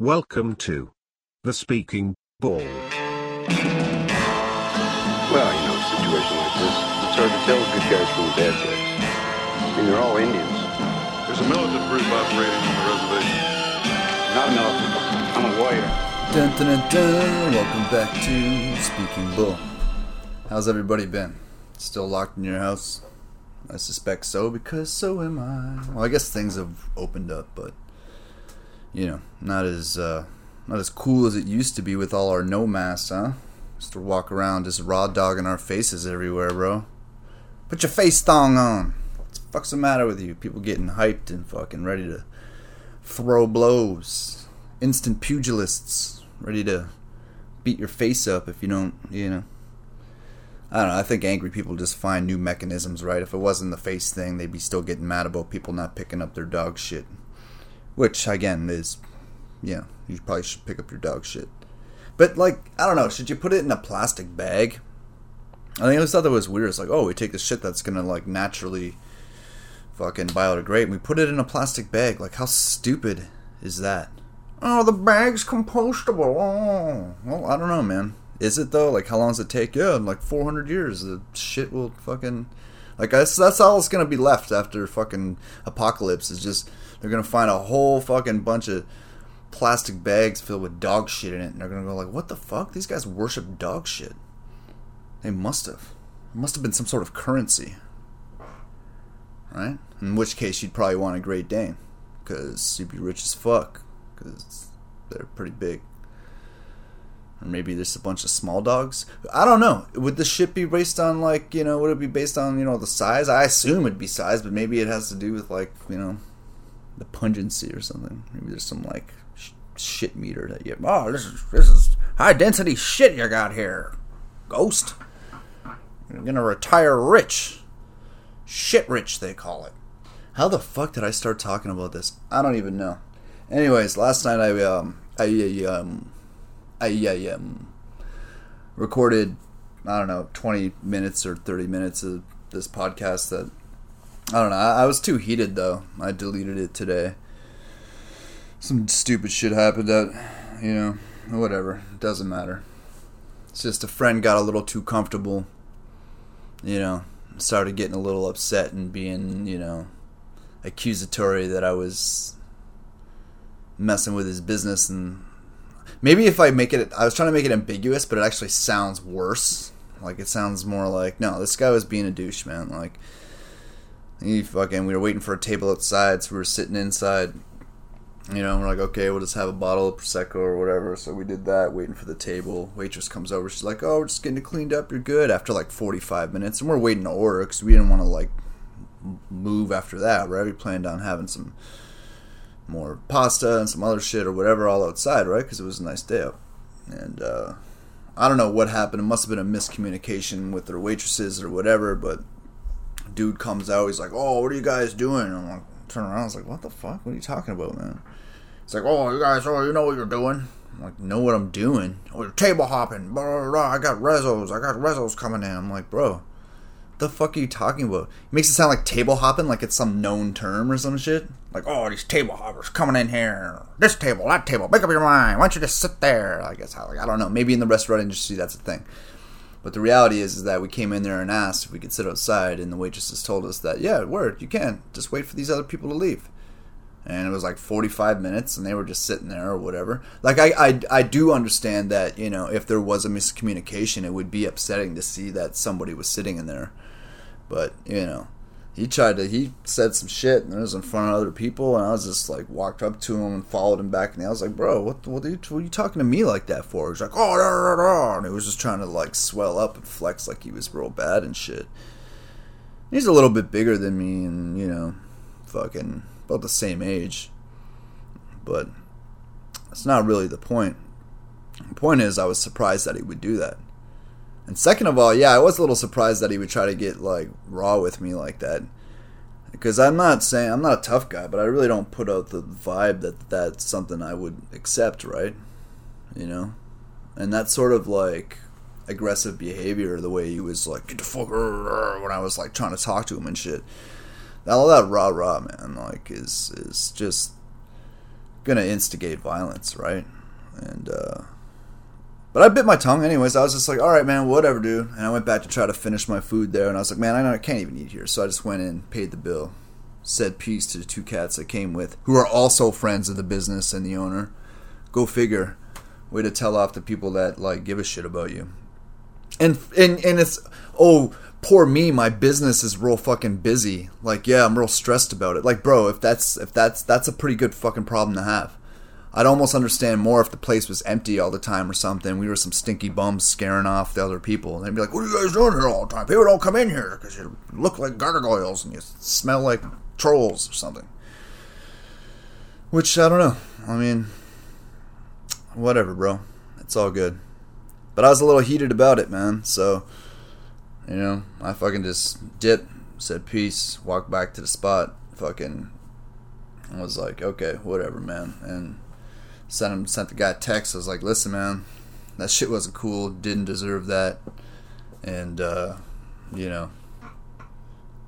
Welcome to the Speaking Bull. Well, you know, a situation like this, it's hard to tell good guys from bad guys. I mean, they're all Indians. There's a militant group operating on the reservation. Not enough. I'm a lawyer. Dun, dun, dun, dun. Welcome back to Speaking Bull. How's everybody been? Still locked in your house? I suspect so because so am I. Well, I guess things have opened up, but you know, not as uh, not as cool as it used to be with all our no masks, huh? Just to walk around just raw dogging our faces everywhere, bro. Put your face thong on. What the fuck's the matter with you? People getting hyped and fucking ready to throw blows. Instant pugilists, ready to beat your face up if you don't, you know. I don't know. I think angry people just find new mechanisms, right? If it wasn't the face thing, they'd be still getting mad about people not picking up their dog shit. Which, again, is, yeah, you probably should pick up your dog shit. But, like, I don't know. Should you put it in a plastic bag? I think I always thought that was weird. It's like, oh, we take the shit that's gonna, like, naturally fucking biodegrade and we put it in a plastic bag. Like, how stupid is that? Oh, the bag's compostable. Oh, well, I don't know, man. Is it though? Like, how long does it take? Yeah, in like 400 years, the shit will fucking. Like, that's, that's all that's gonna be left after fucking apocalypse. Is just they're gonna find a whole fucking bunch of plastic bags filled with dog shit in it, and they're gonna go like, "What the fuck? These guys worship dog shit." They must have. Must have been some sort of currency, right? In which case, you'd probably want a Great Dane, because you'd be rich as fuck, because they're pretty big. Or maybe there's a bunch of small dogs. I don't know. Would the shit be based on like you know? Would it be based on you know the size? I assume it'd be size, but maybe it has to do with like you know the pungency or something. Maybe there's some like sh- shit meter that you. Oh, this is this is high density shit you got here, ghost. You're gonna retire rich, shit rich they call it. How the fuck did I start talking about this? I don't even know. Anyways, last night I um I um I, I um, recorded, I don't know, 20 minutes or 30 minutes of this podcast that, I don't know, I, I was too heated though. I deleted it today. Some stupid shit happened that, you know, whatever. Doesn't matter. It's just a friend got a little too comfortable, you know, started getting a little upset and being, you know, accusatory that I was messing with his business and maybe if I make it, I was trying to make it ambiguous, but it actually sounds worse. Like it sounds more like no, this guy was being a douche, man. Like he fucking, we were waiting for a table outside, so we were sitting inside. You know, we're like, okay, we'll just have a bottle of prosecco or whatever. So we did that, waiting for the table. Waitress comes over, she's like, oh, we're just getting it cleaned up. You're good. After like 45 minutes, and we're waiting to order because we didn't want to like move after that, right? We planned on having some more pasta and some other shit or whatever all outside, right? Because it was a nice day out. And uh, I don't know what happened. It must have been a miscommunication with their waitresses or whatever. But dude comes out. He's like, "Oh, what are you guys doing?" And I'm like, turn around. I was like, "What the fuck? What are you talking about, man?" He's like, "Oh, you guys, oh, you know what you're doing." I'm like, "Know what I'm doing? Oh, you're table hopping. Blah, blah, blah. I got rezos. I got rezos coming in." I'm like, "Bro." The fuck are you talking about? It makes it sound like table hopping, like it's some known term or some shit. Like, oh, these table hoppers coming in here. This table, that table. Make up your mind. Why don't you just sit there? I guess how. Like, I don't know. Maybe in the restaurant industry that's a thing. But the reality is, is that we came in there and asked if we could sit outside, and the waitresses told us that, yeah, word, you can. Just wait for these other people to leave. And it was like 45 minutes, and they were just sitting there or whatever. Like, I, I, I do understand that, you know, if there was a miscommunication, it would be upsetting to see that somebody was sitting in there but you know, he tried to he said some shit and it was in front of other people and I was just like walked up to him and followed him back and I was like, bro, what what are you, what are you talking to me like that for? He's like, oh, da, da, da, and he was just trying to like swell up and flex like he was real bad and shit. He's a little bit bigger than me and you know, fucking about the same age, but that's not really the point. The point is, I was surprised that he would do that. And second of all, yeah, I was a little surprised that he would try to get like raw with me like that. Because I'm not saying I'm not a tough guy, but I really don't put out the vibe that that's something I would accept, right? You know, and that sort of like aggressive behavior, the way he was like get the fuck when I was like trying to talk to him and shit. All that rah rah man, like is is just gonna instigate violence, right? And uh, but I bit my tongue anyways. I was just like, all right, man, whatever, dude. And I went back to try to finish my food there, and I was like, man, I, can't even eat here. So I just went in, paid the bill, said peace to the two cats I came with, who are also friends of the business and the owner. Go figure. Way to tell off the people that like give a shit about you. And and and it's oh poor me, my business is real fucking busy. Like yeah, I'm real stressed about it. Like bro, if that's if that's that's a pretty good fucking problem to have. I'd almost understand more if the place was empty all the time or something. We were some stinky bums scaring off the other people. And they'd be like, "What are you guys doing here all the time? People don't come in here because you look like gargoyles and you smell like trolls or something." Which I don't know. I mean, whatever, bro. It's all good. But I was a little heated about it, man. So, you know, I fucking just dipped, said peace, walked back to the spot, fucking I was like, okay, whatever, man. And sent him sent the guy a text. I was like, listen, man, that shit wasn't cool. Didn't deserve that. And uh, you know,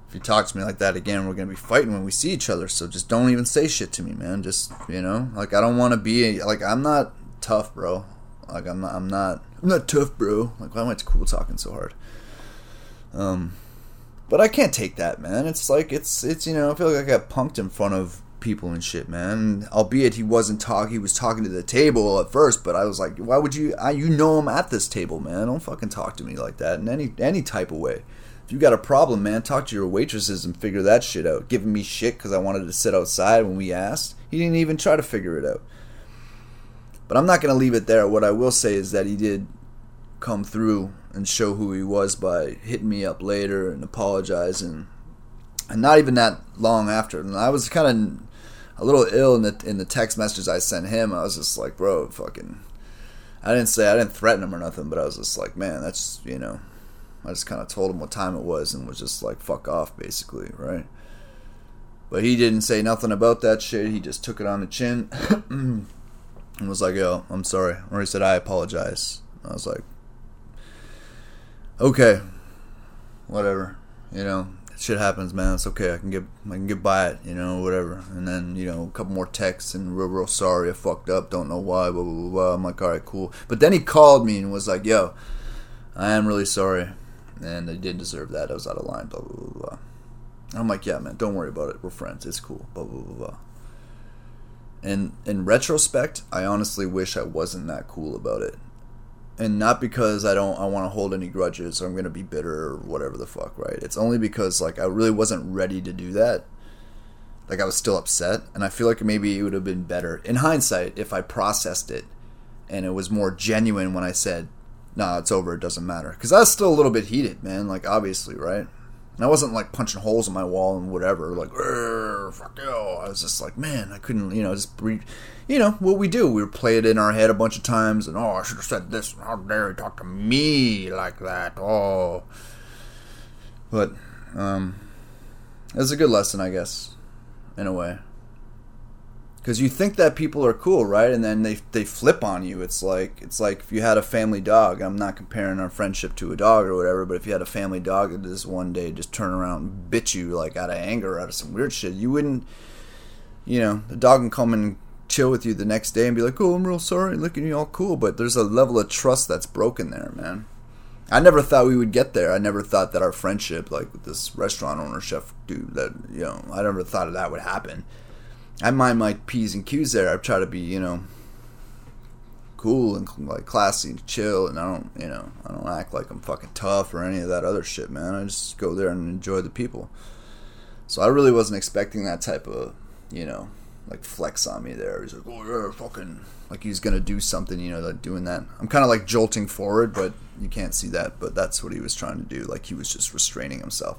if you talk to me like that again, we're gonna be fighting when we see each other. So just don't even say shit to me, man. Just you know, like I don't want to be like I'm not tough, bro. Like I'm not. I'm not. I'm not tough, bro. Like why am I cool talking so hard? Um, but I can't take that, man. It's like it's it's you know I feel like I got punked in front of people and shit, man. Albeit he wasn't talking, he was talking to the table at first, but I was like, why would you? I, you know I'm at this table, man. Don't fucking talk to me like that in any any type of way. If you got a problem, man, talk to your waitresses and figure that shit out. Giving me shit because I wanted to sit outside when we asked. He didn't even try to figure it out. But I'm not gonna leave it there. What I will say is that he did come through and show who he was by hitting me up later and apologizing and not even that long after. And I was kind of a little ill in the in the text messages I sent him. I was just like, bro, fucking. I didn't say I didn't threaten him or nothing, but I was just like, man, that's you know, I just kind of told him what time it was and was just like, fuck off, basically, right? But he didn't say nothing about that shit. He just took it on the chin and was like, yo, I'm sorry. Or he said, I apologize. I was like, okay, whatever, you know shit happens, man. It's okay. I can get I can get by it, you know, whatever. And then you know, a couple more texts and real, real sorry. I fucked up. Don't know why. Blah blah blah. blah. I'm like, all right, cool. But then he called me and was like, yo, I am really sorry, and I didn't deserve that. I was out of line. Blah blah blah blah. I'm like, yeah, man. Don't worry about it. We're friends. It's cool. Blah blah blah blah. And in retrospect, I honestly wish I wasn't that cool about it and not because I don't I want to hold any grudges or I'm gonna be bitter or whatever the fuck, right? It's only because like I really wasn't ready to do that. Like I was still upset, and I feel like maybe it would have been better in hindsight if I processed it, and it was more genuine when I said, "Nah, it's over. It doesn't matter." Because I was still a little bit heated, man. Like obviously, right? And I wasn't like punching holes in my wall and whatever, like fuck you. I was just like, man, I couldn't, you know, just breathe you know what we do. We play it in our head a bunch of times, and oh, I should have said this. How dare he talk to me like that? Oh, but um, it's a good lesson, I guess, in a way. Because you think that people are cool, right? And then they they flip on you. It's like it's like if you had a family dog. I'm not comparing our friendship to a dog or whatever, but if you had a family dog that just one day just turn around and bit you like out of anger, out of some weird shit, you wouldn't. You know, the dog can come and chill with you the next day and be like, "Oh, I'm real sorry," looking at you all cool. But there's a level of trust that's broken there, man. I never thought we would get there. I never thought that our friendship, like with this restaurant owner chef dude, that you know, I never thought that would happen. I mind my p's and q's there. I try to be, you know, cool and like classy and chill, and I don't, you know, I don't act like I'm fucking tough or any of that other shit, man. I just go there and enjoy the people. So I really wasn't expecting that type of, you know, like flex on me there. He's like, "Oh yeah, fucking," like he's gonna do something, you know, like doing that. I'm kind of like jolting forward, but you can't see that. But that's what he was trying to do. Like he was just restraining himself,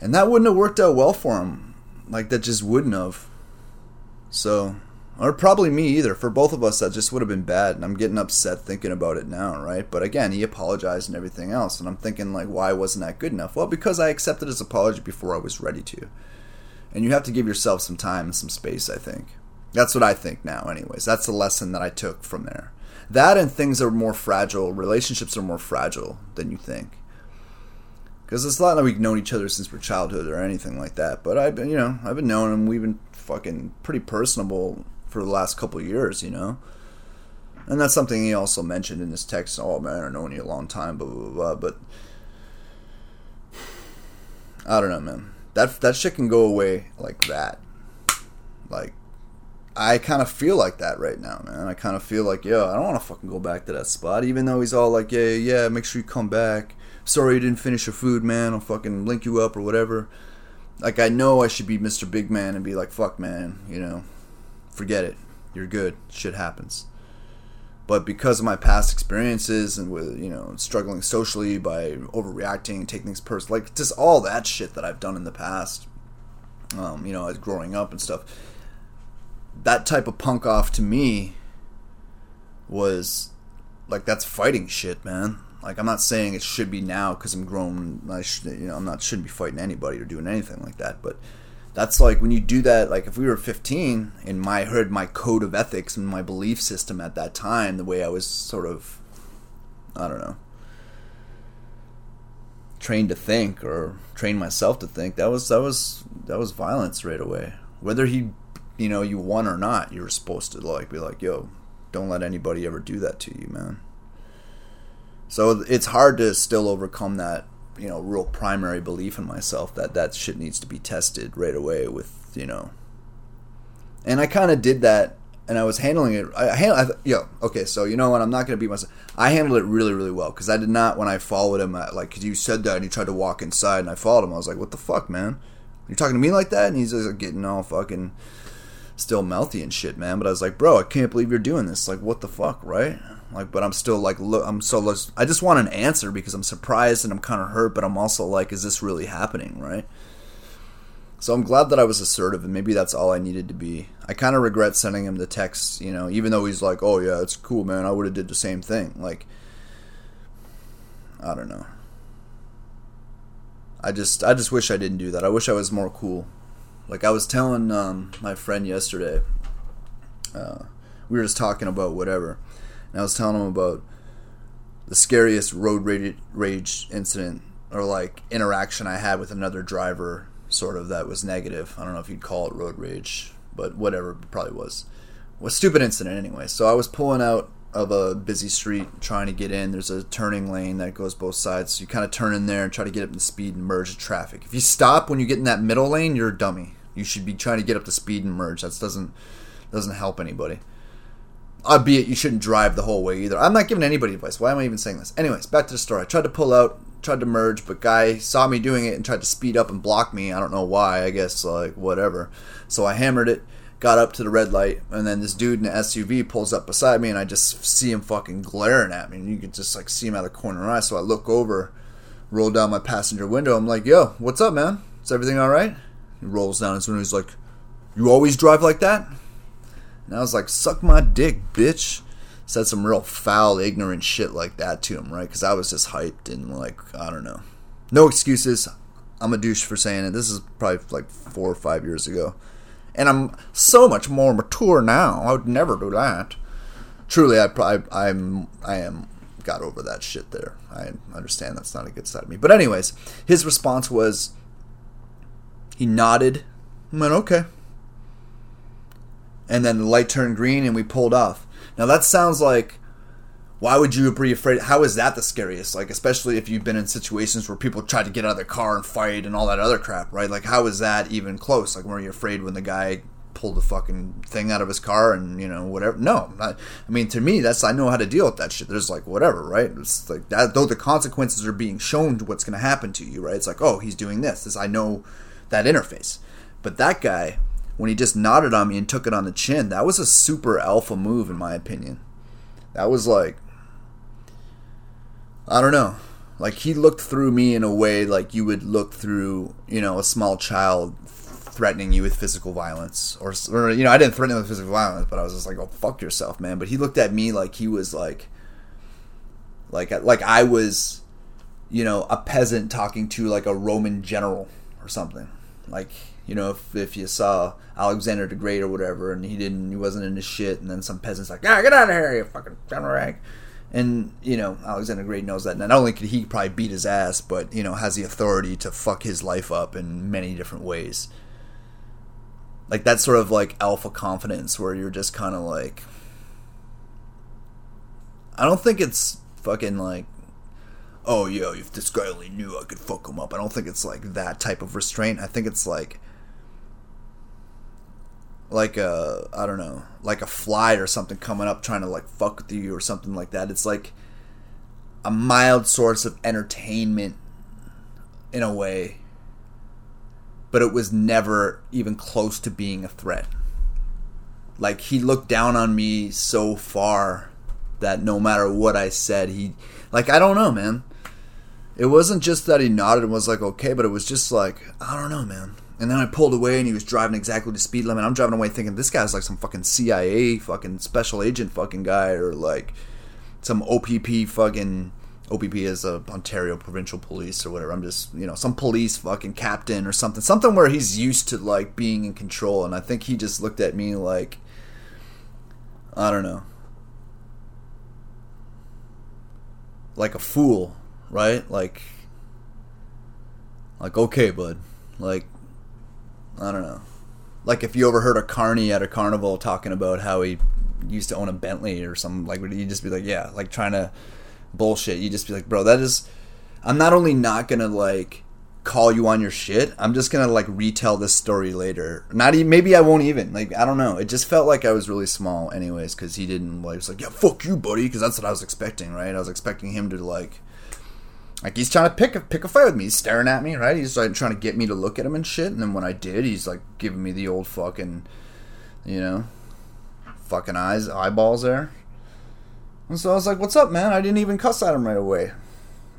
and that wouldn't have worked out well for him. Like that just wouldn't have. So, or probably me either. For both of us, that just would have been bad. And I'm getting upset thinking about it now, right? But again, he apologized and everything else, and I'm thinking like, why wasn't that good enough? Well, because I accepted his apology before I was ready to and you have to give yourself some time and some space i think that's what i think now anyways that's the lesson that i took from there that and things are more fragile relationships are more fragile than you think because it's not like we've known each other since we're childhood or anything like that but i've been you know i've been knowing him we've been fucking pretty personable for the last couple years, you know. And that's something he also mentioned in his text. Oh man, I've known you a long time, blah blah blah. But I don't know, man. That that shit can go away like that. Like I kind of feel like that right now, man. I kind of feel like, yo, I don't want to fucking go back to that spot. Even though he's all like, yeah, yeah, make sure you come back. Sorry you didn't finish your food, man. I'll fucking link you up or whatever. Like I know I should be Mr. Big Man and be like, fuck, man, you know, forget it. You're good. Shit happens. But because of my past experiences and with you know struggling socially by overreacting taking things personal, like just all that shit that I've done in the past, um, you know, as growing up and stuff that type of punk off to me was like that's fighting shit, man. Like I'm not saying it should be now because I'm grown. I should, you know, I'm not shouldn't be fighting anybody or doing anything like that. But that's like when you do that. Like if we were 15 and my heard my code of ethics and my belief system at that time, the way I was sort of, I don't know, trained to think or trained myself to think. That was that was that was violence right away. Whether he you know you won or not, you were supposed to like be like, yo, don't let anybody ever do that to you, man. So it's hard to still overcome that, you know, real primary belief in myself that that shit needs to be tested right away with, you know. And I kind of did that, and I was handling it. I, I, I yo, okay, so you know what? I'm not gonna beat myself. I handled it really, really well because I did not when I followed him. At, like, cause you said that and you tried to walk inside, and I followed him. I was like, what the fuck, man? You're talking to me like that? And he's like getting all fucking still mouthy and shit, man. But I was like, bro, I can't believe you're doing this. Like, what the fuck, right? Like, but I'm still like, I'm so, I just want an answer because I'm surprised and I'm kind of hurt, but I'm also like, is this really happening, right? So I'm glad that I was assertive, and maybe that's all I needed to be. I kind of regret sending him the text, you know, even though he's like, "Oh yeah, it's cool, man. I would have did the same thing." Like, I don't know. I just, I just wish I didn't do that. I wish I was more cool. Like I was telling um, my friend yesterday, uh, we were just talking about whatever, and I was telling him about the scariest road rage, incident or like interaction I had with another driver, sort of that was negative. I don't know if you'd call it road rage, but whatever, probably was. Was stupid incident anyway. So I was pulling out of a busy street trying to get in. There's a turning lane that goes both sides. So you kind of turn in there and try to get up to speed and merge the traffic. If you stop when you get in that middle lane, you're a dummy. You should be trying to get up to speed and merge. That doesn't doesn't help anybody. Albeit you shouldn't drive the whole way either. I'm not giving anybody advice. Why am I even saying this? Anyways, back to the story. I tried to pull out, tried to merge, but guy saw me doing it and tried to speed up and block me. I don't know why. I guess like whatever. So I hammered it got up to the red light, and then this dude in an SUV pulls up beside me, and I just see him fucking glaring at me, and you could just like see him out of the corner of my eye. So I look over, roll down my passenger window. I'm like, "Yo, what's up, man? Is everything all right?" He rolls down his window. He's like, "You always drive like that?" And I was like, "Suck my dick, bitch." Said some real foul, ignorant shit like that to him, right? Because I was just hyped and like, I don't know. No excuses. I'm a douche for saying it. This is probably like four or five years ago and I'm so much more mature now. I would never do that. Truly, I, I, I'm, I am got over that shit there. I understand that's not a good side of me. But anyways, his response was, he nodded, I went okay, and then the light turned green and we pulled off. Now that sounds like why would you be afraid? How is that the scariest? Like, especially if you've been in situations where people tried to get out of their car and fight and all that other crap, right? Like, how is that even close? Like, were you afraid when the guy pulled the fucking thing out of his car and you know whatever? No, not, I mean to me that's I know how to deal with that shit. There's like whatever, right? It's like that. Though the consequences are being shown to what's going to happen to you, right? It's like oh he's doing this. This I know that interface, but that guy when he just nodded on me and took it on the chin, that was a super alpha move in my opinion. That was like I don't know. Like he looked through me in a way like you would look through, you know, a small child threatening you with physical violence, or, or you know, I didn't threaten him with physical violence, but I was just like, "Oh, fuck yourself, man." But he looked at me like he was like, like, like I was, you know, a peasant talking to like a Roman general or something. Like, you know, if if you saw Alexander the Great or whatever, and he didn't, he wasn't into shit, and then some peasants like, "Ah, get out of here, you fucking general rag." And you know Alexander Great knows that. Not only could he probably beat his ass, but you know has the authority to fuck his life up in many different ways. like that sort of like alpha confidence where you're just kind of like I don't think it's fucking like oh yo if this guy only knew I could fuck him up. I don't think it's like that type of restraint. I think it's like like a I don't know, like a fly or something coming up trying to like fuck with you or something like that. It's like a mild source of entertainment in a way, but it was never even close to being a threat. Like he looked down on me so far that no matter what I said, he like I don't know, man. It wasn't just that he nodded and was like okay, but it was just like I don't know, man. And then I pulled away and he was driving exactly the speed limit. I'm driving away thinking this guy's like some fucking CIA fucking special agent fucking guy or like some OPP fucking OPP is a Ontario Provincial Police or whatever. I'm just you know some police fucking captain or something, something where he's used to like being in control. And I think he just looked at me like I don't know, like a fool, right? Like like okay, bud, like I don't know. Like if you overheard a carny at a carnival talking about how he used to own a Bentley or something, like you'd just be like, yeah, like trying to bullshit. You'd just be like, bro, that is. I'm not only not gonna like call you on your shit. I'm just gonna like retell this story later. Not even maybe I won't even like I don't know. It just felt like I was really small, anyways, because he didn't like was like yeah fuck you, buddy, because that's what I was expecting, right? I was expecting him to like like he's trying to pick a pick a fight with me. He's staring at me, right? He's like trying to get me to look at him and shit. And then when I did, he's like giving me the old fucking, you know, fucking eyes eyeballs there. And so I was like, "What's up, man?" I didn't even cuss at him right away.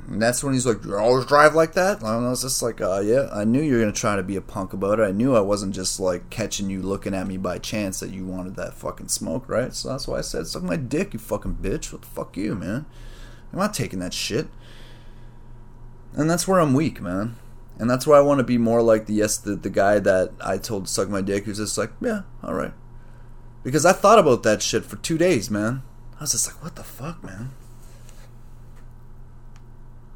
And that's when he's like, "You always drive like that?" And I was just like, uh, "Yeah, I knew you were gonna try to be a punk about it. I knew I wasn't just like catching you looking at me by chance that you wanted that fucking smoke, right?" So that's why I said, "Suck my dick, you fucking bitch. What the fuck you, man? I'm not taking that shit." And that's where I'm weak, man. And that's why I want to be more like the yes, the, the guy that I told to suck my dick, who's just like, yeah, all right. Because I thought about that shit for two days, man. I was just like, what the fuck, man?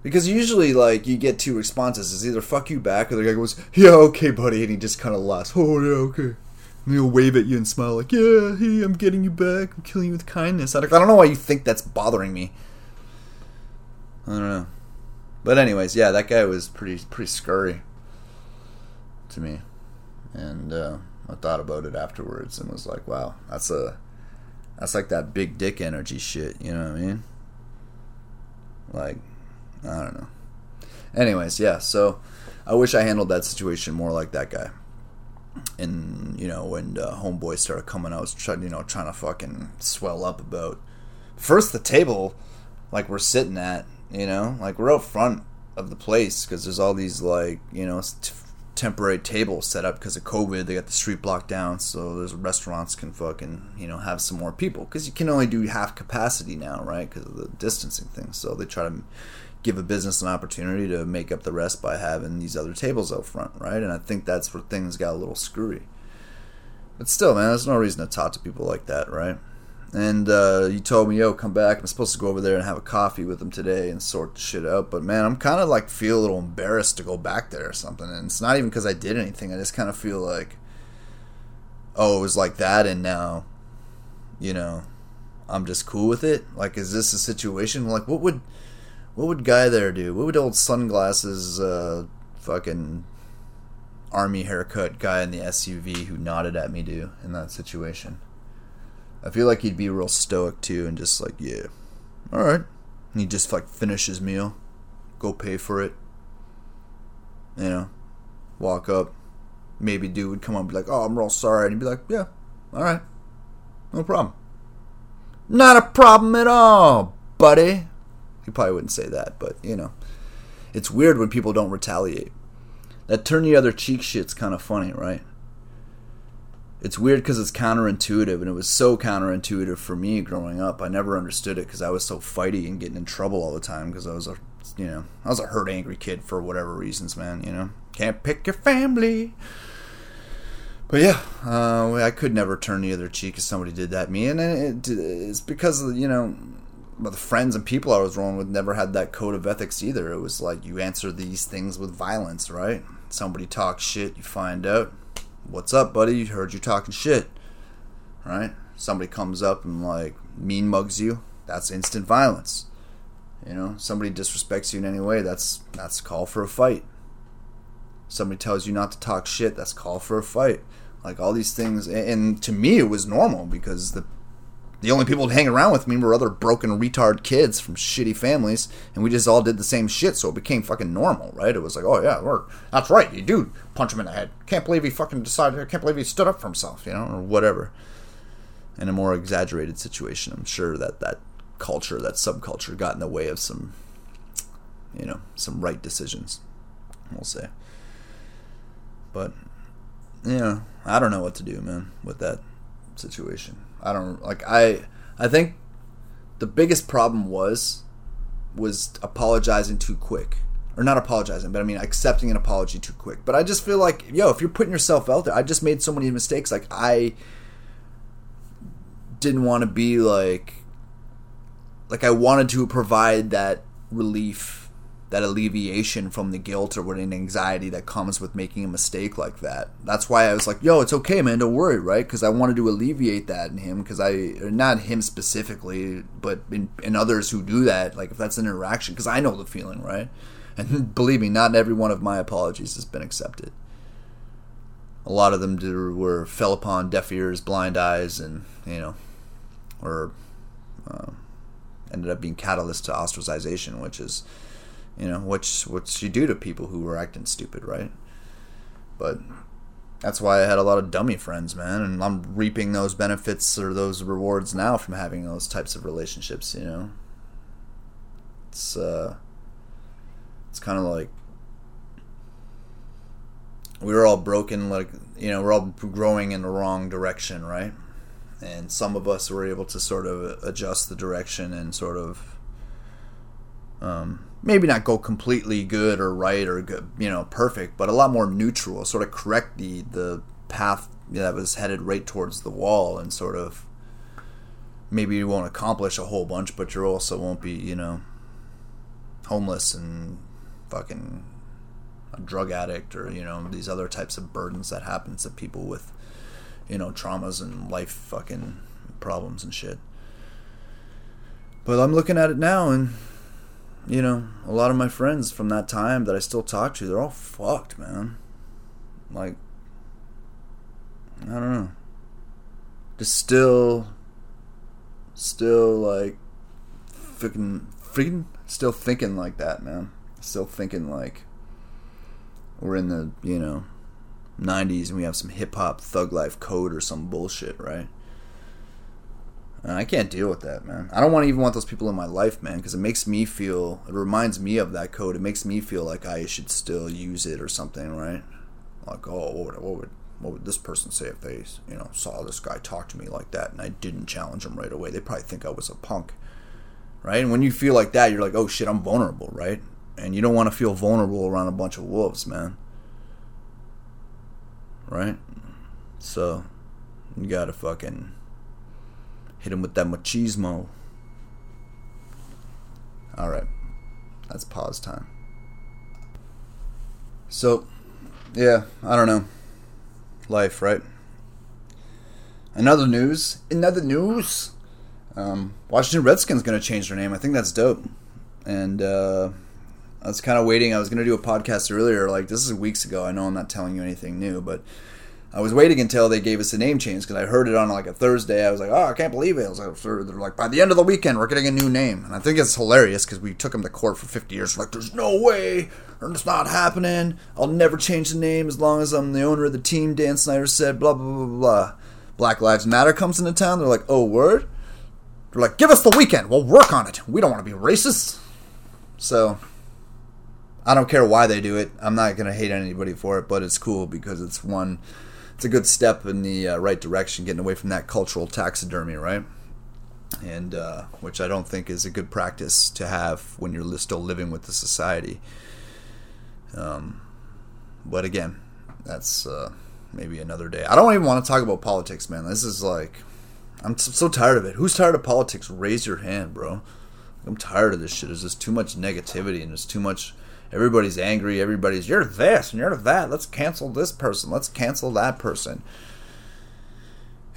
Because usually, like, you get two responses. It's either fuck you back, or the guy goes, yeah, okay, buddy, and he just kind of laughs. Oh, yeah, okay. And he'll wave at you and smile like, yeah, hey, I'm getting you back. I'm killing you with kindness. I don't know why you think that's bothering me. I don't know. But anyways, yeah, that guy was pretty pretty scurry to me, and uh, I thought about it afterwards and was like, wow, that's a that's like that big dick energy shit. You know what I mean? Like, I don't know. Anyways, yeah. So I wish I handled that situation more like that guy. And you know when uh, homeboy started coming out, trying you know trying to fucking swell up about first the table like we're sitting at you know, like we're out front of the place because there's all these like you know t- temporary tables set up because of COVID. They got the street blocked down, so those restaurants can fucking you know have some more people because you can only do half capacity now, right? Because of the distancing thing. So they try to give a business an opportunity to make up the rest by having these other tables out front, right? And I think that's where things got a little screwy. But still, man, there's no reason to talk to people like that, right? And uh, you told me, "Yo, come back." I'm supposed to go over there and have a coffee with him today and sort the shit out. But man, I'm kind of like feel a little embarrassed to go back there or something. And it's not even because I did anything. I just kind of feel like, oh, it was like that, and now, you know, I'm just cool with it. Like, is this a situation? Like, what would, what would guy there do? What would old sunglasses, uh, fucking army haircut guy in the SUV who nodded at me do in that situation? I feel like he'd be real stoic too, and just like, yeah, all right. And he'd just like finish his meal, go pay for it. You know, walk up. Maybe dude would come up and be like, "Oh, I'm real sorry," and he'd be like, "Yeah, all right, no problem." Not a problem at all, buddy. He probably wouldn't say that, but you know, it's weird when people don't retaliate. That turn the other cheek shit's kind of funny, right? It's weird because it's counterintuitive and it was so counterintuitive for me growing up i never understood it because i was so fighty and getting in trouble all the time because i was a you know i was a hurt angry kid for whatever reasons man you know? Can't pick your family. But yeah uh, i could never turn the other cheek if somebody did that to me and it, it's because of, you know the friends and people i was rolling with never had that code of ethics either. It was like you answer these things with violence right? Somebody talks shit you find out what's up, buddy? You Heard you talking shit. Right? Somebody comes up and like mean mugs you. That's instant violence. You know, somebody disrespects you in any way. That's that's call for a fight. Somebody tells you not to talk shit. That's call for a fight. Like all these things, and to me, it was normal because the the only people to hang around with me were other broken retard kids from shitty families, and we just all did the same shit, so it became fucking normal, right? It was like, oh yeah, we're, that's right, you do punch him in the head. Can't believe he fucking decided, I can't believe he stood up for himself, you know, or whatever. In a more exaggerated situation, I'm sure that that culture, that subculture, got in the way of some, you know, some right decisions, we'll say. But, you know, I don't know what to do, man, with that situation. I don't like I I think the biggest problem was was apologizing too quick. Or not apologizing, but I mean accepting an apology too quick. But I just feel like, yo, if you're putting yourself out there, I just made so many mistakes. Like I didn't want to be like like I wanted to provide that relief that alleviation from the guilt or what an anxiety that comes with making a mistake like that. That's why I was like, "Yo, it's okay, man. Don't worry, right?" Because I wanted to alleviate that in him. Because I, not him specifically, but in, in others who do that. Like if that's an interaction, because I know the feeling, right? And believe me, not every one of my apologies has been accepted. A lot of them do, were fell upon deaf ears, blind eyes, and you know, or uh, ended up being catalyst to ostracization, which is you know, which what you do to people who are acting stupid, right? But that's why I had a lot of dummy friends, man, and I'm reaping those benefits or those rewards now from having those types of relationships, you know. It's uh it's kind of like we were all broken like you know we're all growing in the wrong direction right and some of us were able to sort of adjust the direction and sort of um, maybe not go completely good or right or good, you know, perfect, but a lot more neutral, sort of correct the the path that was headed right towards the wall, and sort of maybe you won't accomplish a whole bunch, but you also won't be, you know, homeless and fucking a drug addict or you know these other types of burdens that happens to people with you know traumas and life fucking problems and shit. But I'm looking at it now and you know, a lot of my friends from that time that I still talk to, they're all fucked, man. Like, I don't know. Just still, still like, freaking, freaking, still thinking like that, man. Still thinking like we're in the, you know, 90s and we have some hip hop thug life code or some bullshit, right? And I can't deal with that, man. I don't want to even want those people in my life, man, because it makes me feel. It reminds me of that code. It makes me feel like I should still use it or something, right? Like, oh, what would, what would what would this person say if they, you know, saw this guy talk to me like that and I didn't challenge him right away? They probably think I was a punk, right? And when you feel like that, you're like, oh shit, I'm vulnerable, right? And you don't want to feel vulnerable around a bunch of wolves, man. Right? So, you gotta fucking Hit him with that machismo. Alright. That's pause time. So, yeah, I don't know. Life, right? Another news. Another news. Um, Washington Redskins to change their name. I think that's dope. And uh, I was kind of waiting. I was to do a podcast earlier. Like, this is weeks ago. I know I'm not telling you anything new, but I was waiting until they gave us a name change because I heard it on like a Thursday. I was like, oh, I can't believe it. I was like, they're like, by the end of the weekend, we're getting a new name. And I think it's hilarious because we took them to court for 50 years. Like, there's no way. It's not happening. I'll never change the name as long as I'm the owner of the team, Dan Snyder said, blah, blah, blah, blah. Black Lives Matter comes into town. They're like, oh, word? They're like, give us the weekend. We'll work on it. We don't want to be racist. So, I don't care why they do it. I'm not going to hate anybody for it, but it's cool because it's one it's a good step in the uh, right direction, getting away from that cultural taxidermy, right? And uh, which I don't think is a good practice to have when you're still living with the society. Um, but again, that's uh, maybe another day. I don't even want to talk about politics, man. This is like, I'm so tired of it. Who's tired of politics? Raise your hand, bro. I'm tired of this shit. There's just too much negativity and there's too much everybody's angry. Everybody's you're this and you're that. Let's cancel this person. Let's cancel that person.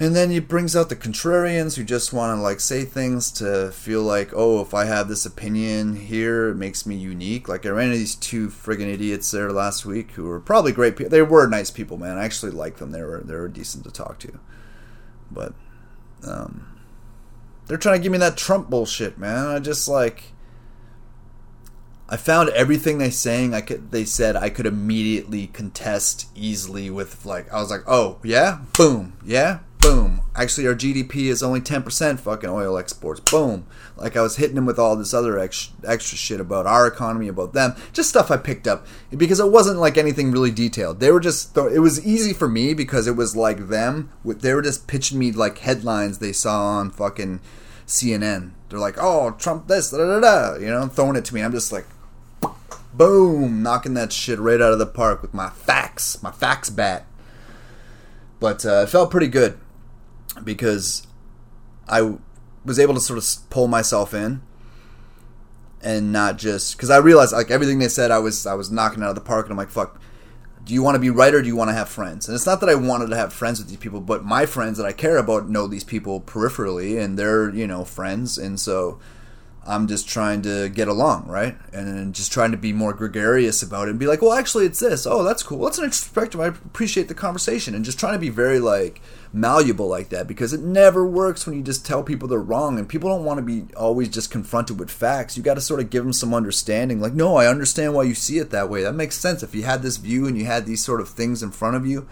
And then he brings out the contrarians who just want to like say things to feel like, oh, if I have this opinion here, it makes me unique. Like I ran into these two friggin' idiots there last week who were probably great people. They were nice people, man. I actually like them. They were they were decent to talk to, but um, they're trying to give me that Trump bullshit, man. I just like. I found everything they saying I could they said I could immediately contest easily with like I was like, "Oh, yeah? Boom. Yeah? Boom. Actually, our GDP is only 10% fucking oil exports. Boom. Like I was hitting them with all this other extra, extra shit about our economy, about them, just stuff I picked up because it wasn't like anything really detailed. They were just it was easy for me because it was like them. They were just pitching me like headlines they saw on fucking CNN. They're like, "Oh, Trump this, da da da," you know, throwing it to me. I'm just like, boom, knocking that shit right out of the park with my facts, my facts bat. But uh, it felt pretty good because I was able to sort of pull myself in and not just because I realized like everything they said I was I was knocking out of the park and I'm like fuck do you want to be right or do you want to have friends? And it's not that I wanted to have friends with these people but my friends that I care about know these people peripherally and they're you know friends. And so I'm just trying to get along, right? And just trying to be more gregarious about it and be like, well, actually, it's this. Oh, that's cool. That's an perspective. I appreciate the conversation. And just trying to be very, like, malleable like that because it never works when you just tell people they're wrong. And people don't want to be always just confronted with facts. You got to sort of give them some understanding. Like, no, I understand why you see it that way. That makes sense. If you had this view and you had these sort of things in front of you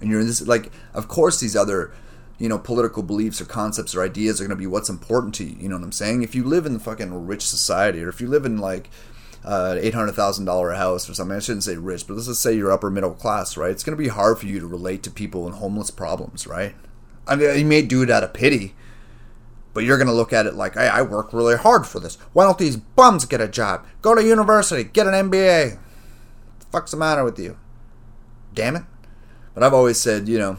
and you're in this, like, of course, these other you know, political beliefs or concepts or ideas are going to be what's important to you. You know what I'm saying? If you live in the fucking rich society, or if you live in like uh, eight hundred thousand dollar house or something, I shouldn't say rich, but let's just say you're upper middle class, right? It's going to be hard for you to relate to people in homeless problems, right? I mean, you may do it out of pity, but you're going to look at it like, hey, I work really hard for this. Why don't these bums get a job? Go to university, get an MBA. What the fuck's the matter with you? Damn it. But I've always said, you know,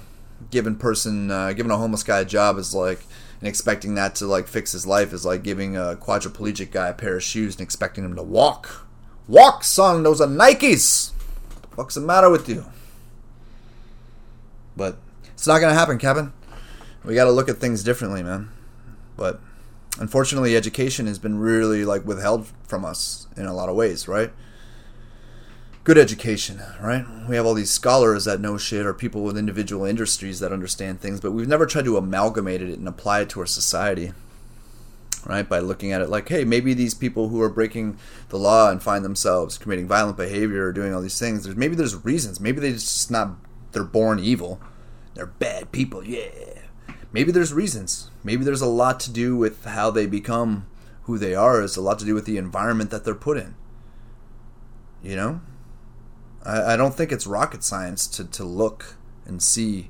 giving person uh, giving a homeless guy a job is like and expecting that to like fix his life is like giving a quadriplegic guy a pair of shoes and expecting him to walk. Walk, son. Those are Nikes. What the fuck's the matter with you? But it's not gonna happen, Kevin. We got to look at things differently, man. But unfortunately, education has been really like withheld from us in a lot of ways, right? Good education, right? We have all these scholars that know shit or people with individual industries that understand things, but we've never tried to amalgamate it and apply it to our society, right? By looking at it like, hey, maybe these people who are breaking the law and find themselves committing violent behavior or doing all these things, there's maybe there's reasons. Maybe they just not they're born evil. They're bad people, yeah. Maybe there's reasons. Maybe there's a lot to do with how they become who they are. It's a lot to do with the environment that they're put in. You know? I, I don't think it's rocket science to, to look and see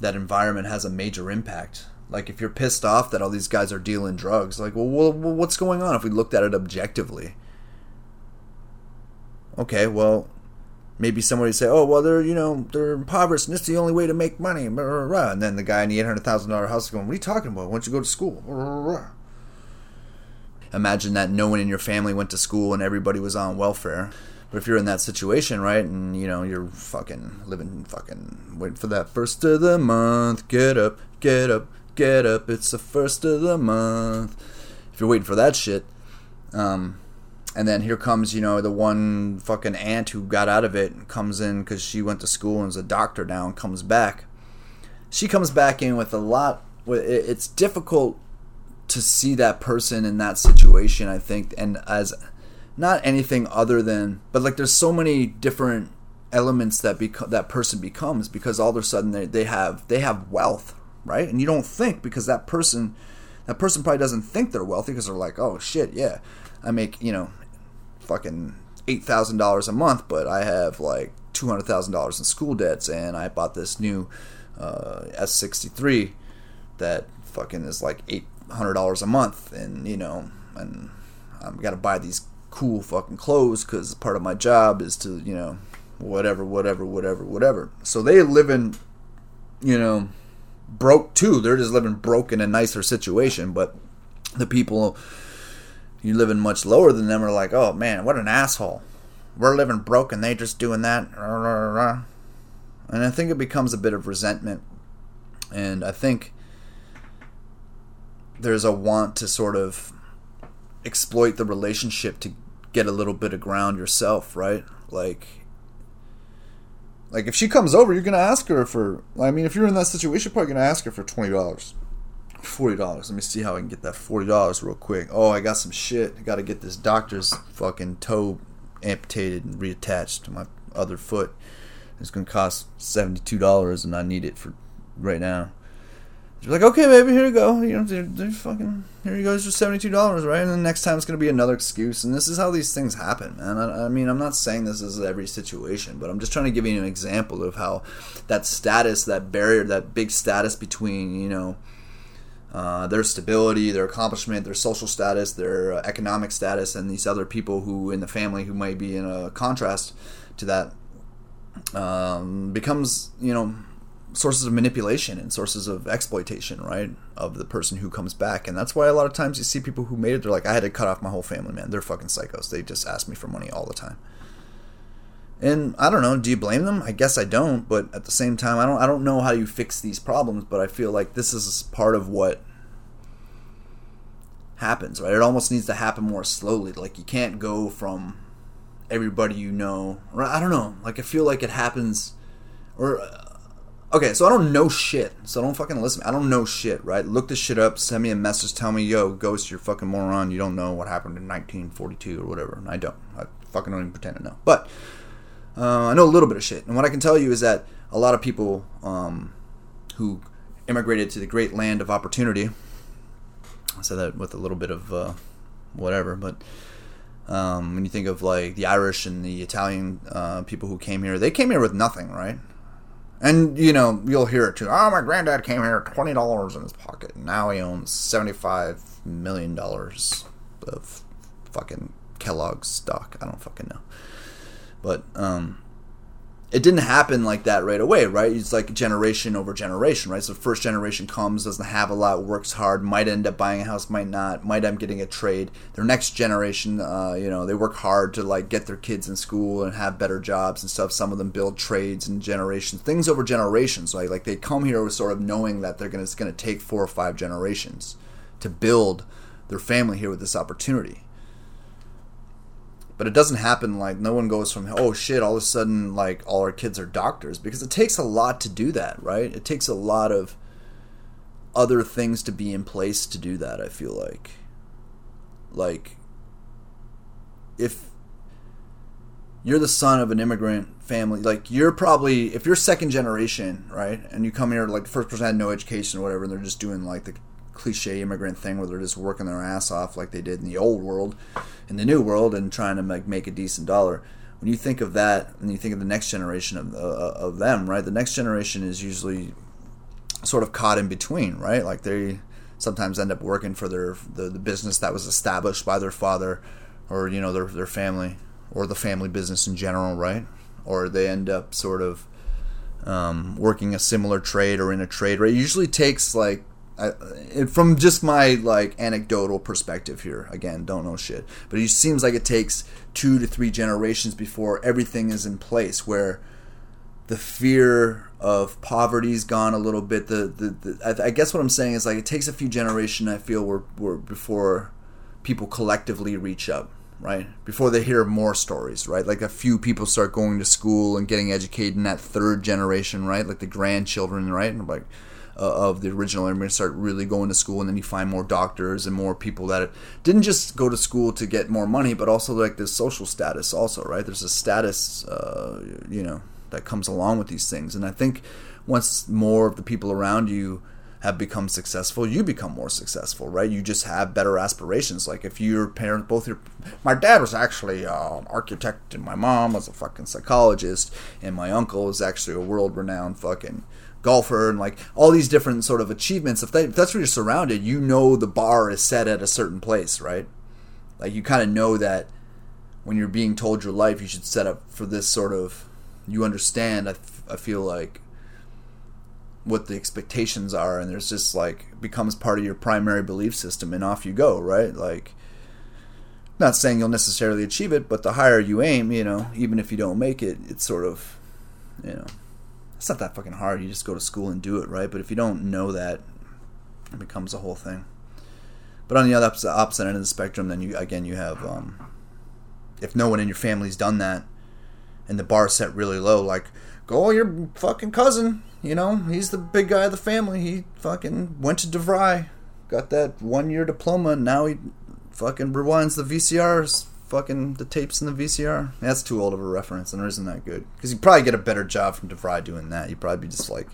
that environment has a major impact. Like if you're pissed off that all these guys are dealing drugs, like well, well, what's going on if we looked at it objectively? Okay, well, maybe somebody say, oh well, they're you know they're impoverished and is the only way to make money, and then the guy in the eight hundred thousand dollar house is going, what are you talking about? Why don't you go to school? Imagine that no one in your family went to school and everybody was on welfare. But if you're in that situation, right, and you know you're fucking living, fucking waiting for that first of the month, get up, get up, get up, it's the first of the month. If you're waiting for that shit, um, and then here comes you know the one fucking aunt who got out of it and comes in because she went to school and is a doctor now and comes back. She comes back in with a lot. It's difficult to see that person in that situation, I think, and as not anything other than but like there's so many different elements that beco- that person becomes because all of a sudden they, they have they have wealth right? And you don't think because that person that person probably doesn't think they're wealthy because they're like oh shit yeah i make you know fucking $8000 a month but i have like $200000 in school debts and i bought this new uh, s63 that fucking is like $800 a month and you know and i've got to buy these cool fucking clothes because part of my job is to, you know, whatever, whatever, whatever, whatever. So they live in, you know, broke too. They're just living broke in a nicer situation, but the people you living much lower than them are like, oh man, what an asshole. We're living broke and they just doing that. And I think it becomes a bit of resentment. And I think there's a want to sort of exploit the relationship to get a little bit of ground yourself, right? Like like if she comes over, you're gonna ask her for I mean if you're in that situation, you're probably gonna ask her for twenty dollars. Forty dollars. Let me see how I can get that forty dollars real quick. Oh, I got some shit. I gotta get this doctor's fucking toe amputated and reattached to my other foot. It's gonna cost seventy two dollars and I need it for right now. You're like, okay, baby, here you go. You know, they're, they're fucking here you go. It's just seventy two dollars, right? And the next time it's gonna be another excuse. And this is how these things happen, man. I, I, mean, I'm not saying this is every situation, but I'm just trying to give you an example of how that status, that barrier, that big status between you know. Uh, their stability, their accomplishment, their social status, their uh, economic status, and these other people who in the family who might be in a contrast to that um, becomes, you know, sources of manipulation and sources of exploitation, right, of the person who comes back. And that's why a lot of times you see people who made it, they're like, I had to cut off my whole family, man. They're fucking psychos. They just ask me for money all the time. And I don't know, do you blame them? I guess I don't, but at the same time, I don't I don't know how you fix these problems, but I feel like this is part of what happens, right? It almost needs to happen more slowly. Like you can't go from everybody you know, or I don't know. Like I feel like it happens or Okay, so I don't know shit. So don't fucking listen. I don't know shit, right? Look this shit up. Send me a message. Tell me, yo, ghost, you're fucking moron. You don't know what happened in 1942 or whatever. And I don't. I fucking don't even pretend to know. But uh, I know a little bit of shit. And what I can tell you is that a lot of people um, who immigrated to the great land of opportunity, I said that with a little bit of uh, whatever, but um, when you think of like the Irish and the Italian uh, people who came here, they came here with nothing, right? And you know, you'll hear it too. Oh, my granddad came here twenty dollars in his pocket. And now he owns seventy-five million dollars of fucking Kellogg's stock. I don't fucking know, but um, it didn't happen like that right away, right? It's like generation over generation, right? So first generation comes, doesn't have a lot, works hard, might end up buying a house, might not, might end up getting a trade. Their next generation, uh, you know, they work hard to like get their kids in school and have better jobs and stuff. Some of them build trades and generations, things over generations. Like like they come here with sort of knowing that they're gonna it's gonna take four or five generations to build their family here with this opportunity but it doesn't happen like no one goes from oh shit all of a sudden like all our kids are doctors. Because it takes a lot to do that right? It takes a lot of other things to be in place to do that i feel like. Like if you're the son of an immigrant family like you're probably if you're second generation right and you come here like the first person had no education or whatever and they're just doing like the cliche immigrant thing where they're just working their ass off like they did in the old world, in the new world, and trying to make, make a decent dollar. When you think of that, and you think of the next generation of uh, of them, right? The next generation is usually sort of caught in between, right? Like they sometimes end up working for their the, the business that was established by their father, or you know their their family, or the family business in general, right? Or they end up sort of um, working a similar trade or in a trade, right? It usually takes like I, from just my like anecdotal perspective here, again, don't know shit, but it seems like it takes two to three generations before everything is in place. Where the fear of poverty's gone a little bit. The the, the I, I, guess what I'm saying is like it takes a few generations. I feel where, where before people collectively reach up, right? Before they hear more stories, right? Like a few people start going to school and getting educated in that third generation, right? Like the grandchildren, right? And like uh, of the original immigrants start really going to school, and then you find more doctors and more people that didn't just go to school to get more money, but also like this social status, also right? There's a status, uh, you know, that comes along with these things, and I think once more of the people around you have become successful, you become more successful, right? You just have better aspirations. Like if your parents, both your, my dad was actually uh, an architect, and my mom was a fucking psychologist, and my uncle is actually a world-renowned fucking golfer and like all these different sort of achievements if, if that's where you're surrounded you know the bar is set at a certain place right? Like you kind of know that when you're being told your life you should set up for this sort of you understand I, f- I feel like what the expectations are and there's just like becomes part of your primary belief system and off you go right? Like Not saying you'll necessarily achieve it, but the higher you aim, you know, even if you don't make it, it's sort of, you know, it's not that fucking hard. You just go to school and do it, right? But if you don't know that, it becomes a whole thing. But on the other opposite, end of the spectrum, then you again you have um, if no one in your family's done that, and the bar set really low, like go your fucking cousin, you know, he's the big guy of the family. He fucking went to DeVry, got that one year diploma, and now he fucking rewinds the VCRs, fucking the tapes in the VCR. That's too old of a reference, and it isn't that good. Because you'd probably get a better job from DeVry doing that. You'd probably be just like,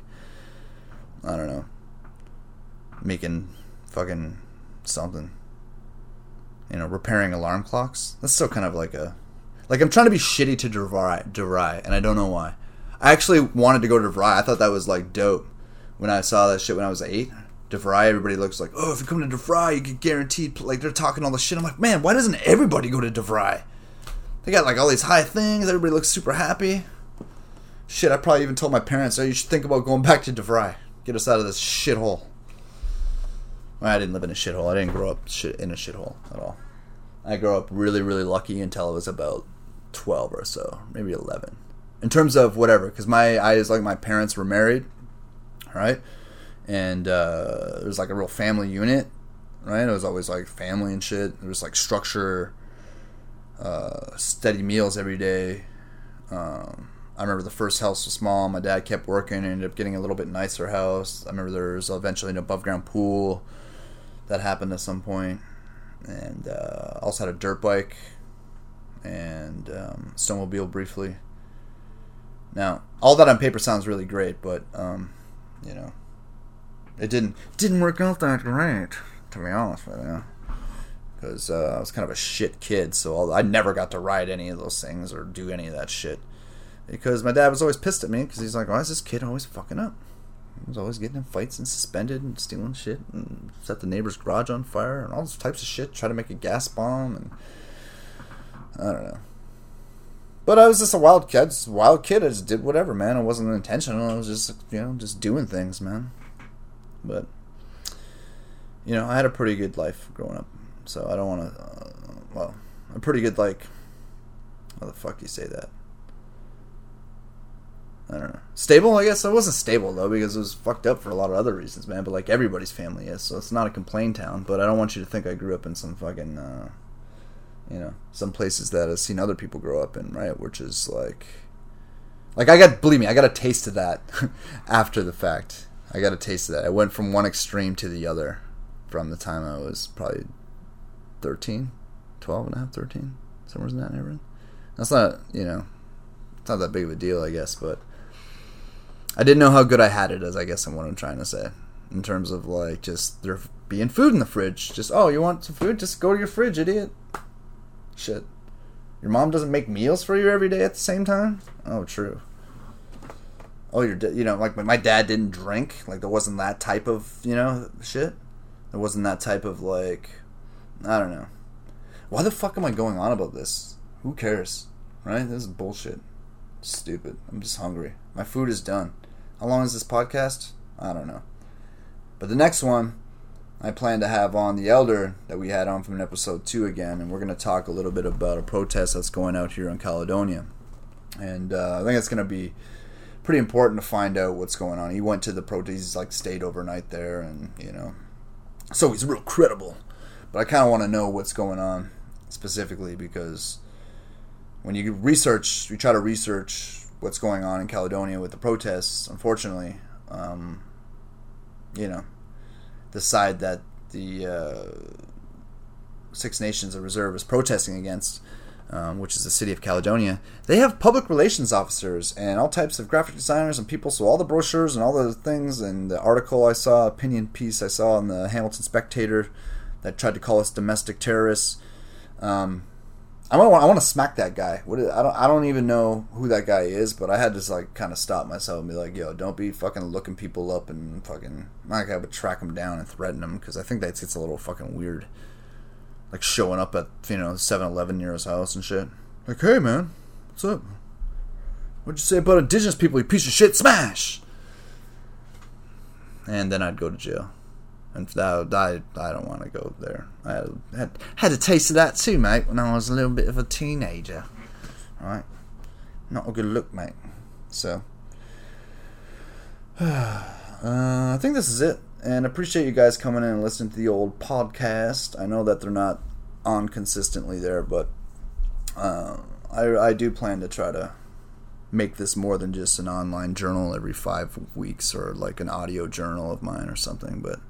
I don't know, making fucking something. You know, repairing alarm clocks. That's still kind of like a, like I'm trying to be shitty to DeVry, DeVry, and I don't know why. I actually wanted to go to DeVry. I thought that was like dope when I saw that shit when I was eight. DeVry, everybody looks like, oh, if you come to DeVry, you get guaranteed. Like they're talking all this shit. I'm like, man, why doesn't everybody go to DeVry? They got like all these high things. Everybody looks super happy. Shit, I probably even told my parents, oh, you should think about going back to DeVry. Get us out of this shithole. I didn't live in a shithole. I didn't grow up shit in a shithole at all. I grew up really, really lucky until I was about 12 or so, maybe 11. In terms of whatever, because my I like my parents were married, right? And uh, there was like a real family unit, right? It was always like family and shit. There was like structure, uh, steady meals every day. Um, I remember the first house was small. My dad kept working and ended up getting a little bit nicer house. I remember there was eventually an above ground pool that happened at some point, and uh, also had a dirt bike and um, snowmobile briefly. Now, all that on paper sounds really great, but um, you know, it didn't didn't work out that great, to be honest with you. Because uh, I was kind of a shit kid, so I never got to ride any of those things or do any of that shit. Because my dad was always pissed at me because he's like, "Why is this kid always fucking up?" He was always getting in fights and suspended and stealing shit and set the neighbor's garage on fire and all those types of shit. Try to make a gas bomb and I don't know. But I was just a wild kid. Just wild kid. I just did whatever, man. It wasn't intentional. I was just, you know, just doing things, man. But you know, I had a pretty good life growing up, so I don't want to. Uh, well, a pretty good like. How the fuck you say that? I don't know. Stable, I guess. I wasn't stable though because it was fucked up for a lot of other reasons, man. But like everybody's family is, so it's not a complain town. But I don't want you to think I grew up in some fucking, uh, you know, some places that I've seen other people grow up in, right? Which is like, like I got, believe me, I got a taste of that after the fact. I got a taste of that. I went from one extreme to the other from the time I was probably 13, 12 and a half, 13, somewhere in that neighborhood. That's not, you know, it's not that big of a deal, I guess, but I didn't know how good I had it, as I guess I'm what I'm trying to say. In terms of like just there being food in the fridge. Just, oh, you want some food? Just go to your fridge, idiot. Shit. Your mom doesn't make meals for you every day at the same time? Oh, true oh you're you know like my dad didn't drink like there wasn't that type of you know shit. There wasn't that type of like i don't know. Why the fuck am i going on about this? Who cares right? This is bullshit. Stupid. I'm just hungry. My food is done. How long is this podcast? I don't know. But the next one i plan to have on the elder that we had on from episode 2 again and we're going to talk a little bit about a protest that's going out here in caledonia. And uh, i think it's going to be pretty important to find out what's going on. He went to the protest, he's like stayed overnight there, and you know, so he's real credible. But I kind of want to know what's going on specifically because when you research, you try to research what's going on in Caledonia with the protests. Unfortunately, um, you know, the side that the uh, Six Nations of Reserve is protesting against um, which is the city of Caledonia, they have public relations officers and all types of graphic designers and people. So all the brochures and all the things and the article I saw, opinion piece I saw in the Hamilton Spectator that tried to call us domestic terrorists. Um, I want I want to smack that guy. What is, I don't I don't even know who that guy is, but I had to like kind of stop myself and be like, yo, don't be fucking looking people up and fucking like I would track them down and threaten them because I think that gets a little fucking weird like showing up at you know 7-Eleven near his house and shit. Like, hey man, what's up? What'd you say about indigenous people? You piece of shit! Smash! And then I'd go to jail. And that, I, I don't want to go there. I had, had a taste of that too, mate, when I was a little bit of a teenager. All right, not a good look, mate. So, uh, I think this is it. And appreciate you guys coming in and listening to the old podcast. I know that they're not on consistently there, but uh, I, I do plan to try to make this more than just an online journal every five weeks or like an audio journal of mine or something. But,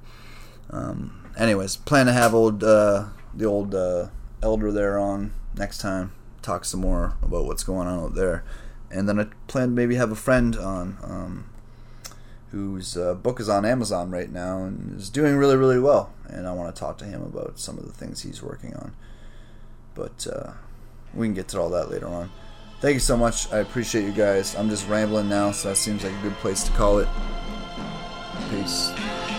um, anyways, plan to have old uh, the old uh, elder there on next time. Talk some more about what's going on out there, and then I plan to maybe have a friend on. Um, whose uh, book is on Amazon right now and is doing really, really well. And I want to talk to him about some of the things he's working on. But uh, we can get to all that later on. Thank you so much. I appreciate you guys. I'm just rambling now, so that seems like a good place to call it. Peace.